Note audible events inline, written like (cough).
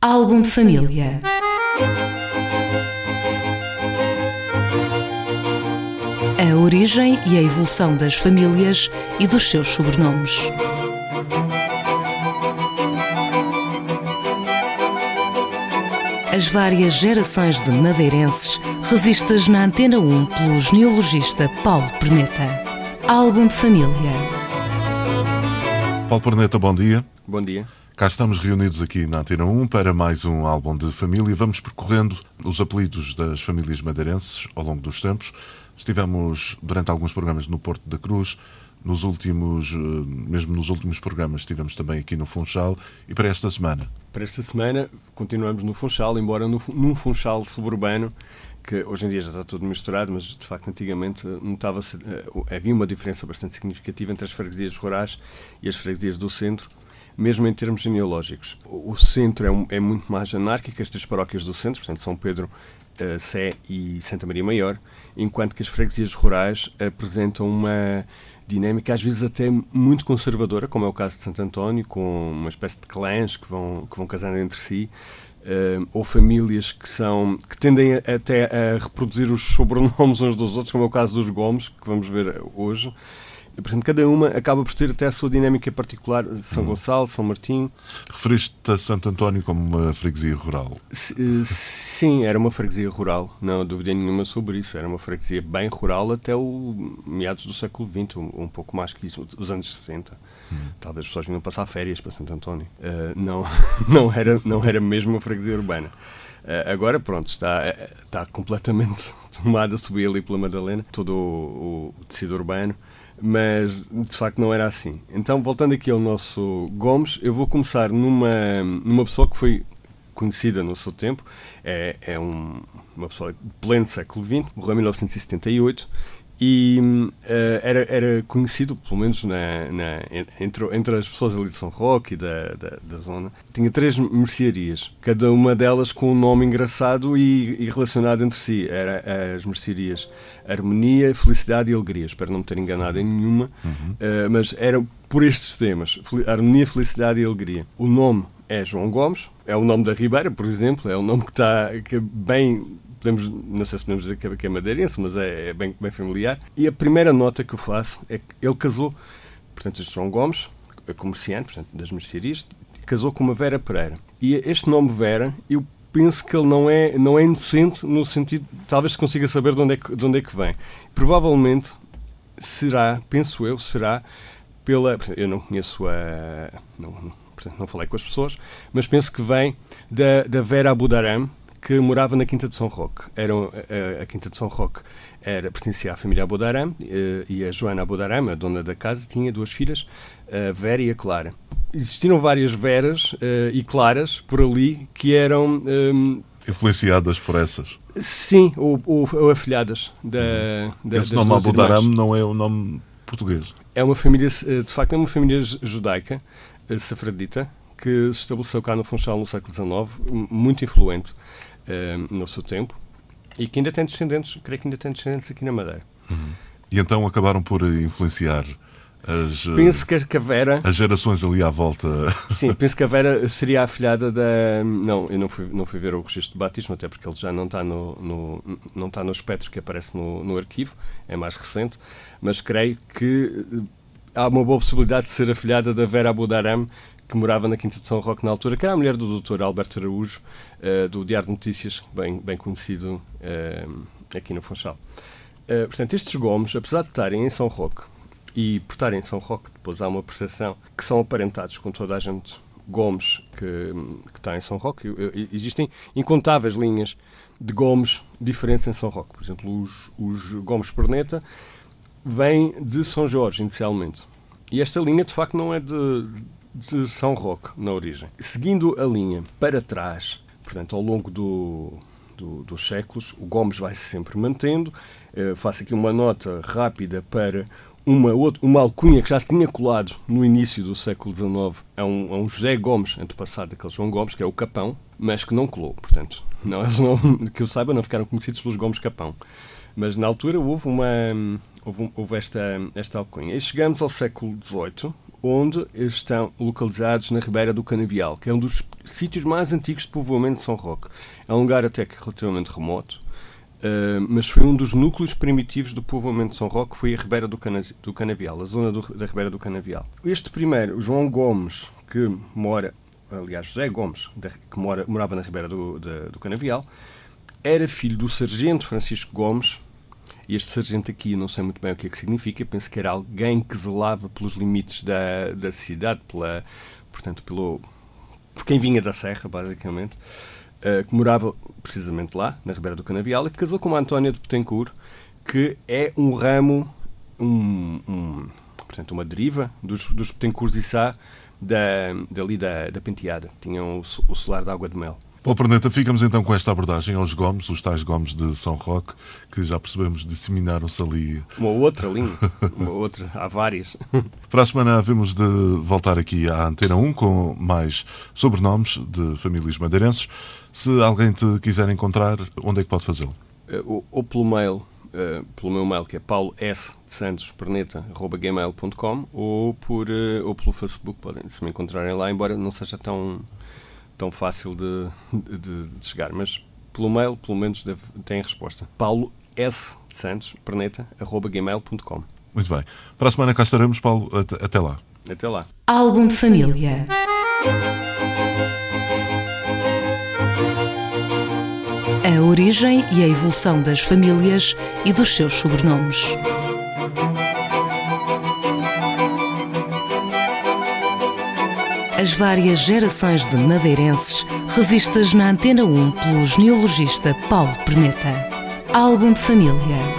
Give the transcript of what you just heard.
Álbum de família. A origem e a evolução das famílias e dos seus sobrenomes. As várias gerações de madeirenses revistas na Antena 1 pelo genealogista Paulo Perneta. Álbum de família. Paulo Perneta, bom dia. Bom dia. Cá estamos reunidos aqui na Antena 1 para mais um álbum de família. Vamos percorrendo os apelidos das famílias madeirenses ao longo dos tempos. Estivemos durante alguns programas no Porto da Cruz, nos últimos, eh, mesmo nos últimos programas, estivemos também aqui no Funchal e para esta semana. Para esta semana continuamos no Funchal, embora no, num Funchal suburbano, que hoje em dia já está tudo misturado, mas de facto antigamente notava-se, eh, havia uma diferença bastante significativa entre as freguesias rurais e as freguesias do centro mesmo em termos genealógicos. O centro é, um, é muito mais anárquico, as três paróquias do centro, portanto, São Pedro, uh, Sé e Santa Maria Maior, enquanto que as freguesias rurais apresentam uma dinâmica às vezes até muito conservadora, como é o caso de Santo António, com uma espécie de clãs que vão, que vão casando entre si, uh, ou famílias que são que tendem até a reproduzir os sobrenomes (laughs) uns dos outros, como é o caso dos Gomes, que vamos ver hoje. E, portanto, cada uma acaba por ter até a sua dinâmica particular. São hum. Gonçalo, São Martinho. Referiste-te a Santo António como uma freguesia rural? Eh, sim, era uma freguesia rural. Não há dúvida nenhuma sobre isso. Era uma freguesia bem rural até o meados do século XX, um, pouco mais que isso, os anos 60. Hum. Talvez as pessoas vinham passar férias para Santo António. Uh, não, (laughs) não, era, não era mesmo uma freguesia urbana. Uh, agora, pronto, está, está completamente (laughs) tomada, subir ali pela Madalena, todo o, o tecido urbano mas de facto não era assim. Então, voltando aqui ao nosso Gomes, eu vou começar numa, numa pessoa que foi conhecida no seu tempo, é, é um, uma pessoa de pleno século XX, morreu em 1978 e uh, era, era conhecido, pelo menos na, na, entre, entre as pessoas ali de São Roque e da, da, da, zona, tinha três mercearias, cada uma delas com um nome engraçado e, e relacionado entre si. Era as mercearias Harmonia, Felicidade e Alegria. Espero não me ter enganado em nenhuma, uhum. uh, mas eram por estes temas: Harmonia, Felicidade e Alegria. O nome é João Gomes, é o nome da Ribeira, por exemplo, é o nome que está que bem podemos, não sei se podemos dizer que é, é madeirense, mas é, é, bem, bem familiar. E a primeira nota que eu faço é que ele casou, portanto, este João Gomes, comerciante, portanto, das mercearias, casou com uma Vera Pereira. E este nome Vera, eu penso que ele não é, não é inocente no sentido, talvez consiga saber de onde é que, de onde é que vem. Provavelmente será, penso eu, será pela. Eu não conheço a. Não, portanto, não falei com as pessoas, mas penso que vem da, da Vera Abudaram, que morava na Quinta de São Roque. Era, a, a Quinta de São Roque era, pertencia à família Abodaram eh, e a Joana Abodaram, a dona da casa, tinha duas filhas, a Vera e a Clara. Existiram várias Veras uh, e Claras por ali que eram. Um, ehm, Influenciadas por essas? Sim, ou, ou, ou afilhadas da, uhum. da Esse nome Abodaram não é o um nome português? É uma família, eh, de facto, é uma família judaica, safradita, que se estabeleceu cá no Funchal no século XIX, muito influente uh, no seu tempo e que ainda tem descendentes, creio que ainda tem descendentes aqui na Madeira. Uhum. E então acabaram por influenciar as, penso que a Vera. As gerações ali à volta. Sim, penso que a Vera seria a afilhada da. Não, eu não fui, não fui ver o registro de batismo, até porque ele já não está no, no, não está no espectro que aparece no, no arquivo, é mais recente, mas creio que há uma boa possibilidade de ser afilhada da Vera Abudaram, que morava na Quinta de São Roque na altura, que era a mulher do Dr. Alberto Araújo, uh, do Diário de Notícias, bem, bem conhecido uh, aqui no Funchal. Uh, portanto, estes Gomes, apesar de estarem em São Roque e por estarem em São Roque, depois há uma percepção que são aparentados com toda a gente Gomes que, que está em São Roque. Existem incontáveis linhas de Gomes diferentes em São Roque. Por exemplo, os, os Gomes Perneta vêm de São Jorge, inicialmente. E esta linha, de facto, não é de, de São Roque, na origem. Seguindo a linha para trás, portanto, ao longo do, do, dos séculos, o Gomes vai se sempre mantendo. Uh, faço aqui uma nota rápida para uma, outra, uma alcunha que já se tinha colado no início do século XIX a um, a um José Gomes, antepassado daquele João Gomes, que é o Capão, mas que não colou. Portanto, não, não, (laughs) que eu saiba, não ficaram conhecidos pelos Gomes Capão. Mas na altura houve uma houve, houve esta, esta alcunha. E chegamos ao século XVIII, onde estão localizados na Ribeira do Canavial, que é um dos sítios mais antigos de povoamento de São Roque. É um lugar até que relativamente remoto, uh, mas foi um dos núcleos primitivos do povoamento de São Roque, foi a Ribeira do, Cana do Canavial, a zona do, da Ribeira do Canavial. Este primeiro, João Gomes, que mora, aliás, José Gomes, que mora, morava na Ribeira do, do Canavial, era filho do sargento Francisco Gomes, e este sargento aqui, não sei muito bem o que é que significa, penso que era alguém que zelava pelos limites da, da cidade, pela, portanto, pelo, por quem vinha da Serra, basicamente, uh, que morava precisamente lá, na Ribeira do Canavial, e que casou com uma Antónia de Betancourt, que é um ramo, um, um, portanto, uma deriva dos, dos Betancourts e Sá, da, dali da, da Penteada. Tinham o, o solar de água de mel. Paulo Perneta, ficamos então com esta abordagem aos Gomes, os tais Gomes de São Roque, que já percebemos disseminaram-se ali. Uma outra linha, uma outra, há várias. (laughs) Para a semana havemos de voltar aqui à Antena 1 com mais sobrenomes de famílias madeirenses. Se alguém te quiser encontrar, onde é que pode fazê-lo? Eh, ou, ou pelo mail, uh, pelo meu mail que é paulo s de santos perneta.gmail.com ou, por, uh, ou pelo Facebook, podem se me encontrarem lá, embora não seja tão tão fácil de, de, de chegar, mas pelo mail, pelo menos, deve, tem resposta. Paulo S. Santos, perneta, arroba gmail.com. Muito bem. Para a semana cá estaremos, Paulo. Até, até lá. Até lá. Álbum de família. A origem e a evolução das famílias e dos seus sobrenomes. As várias gerações de madeirenses revistas na Antena 1 pelo genealogista Paulo Perneta. Álbum de família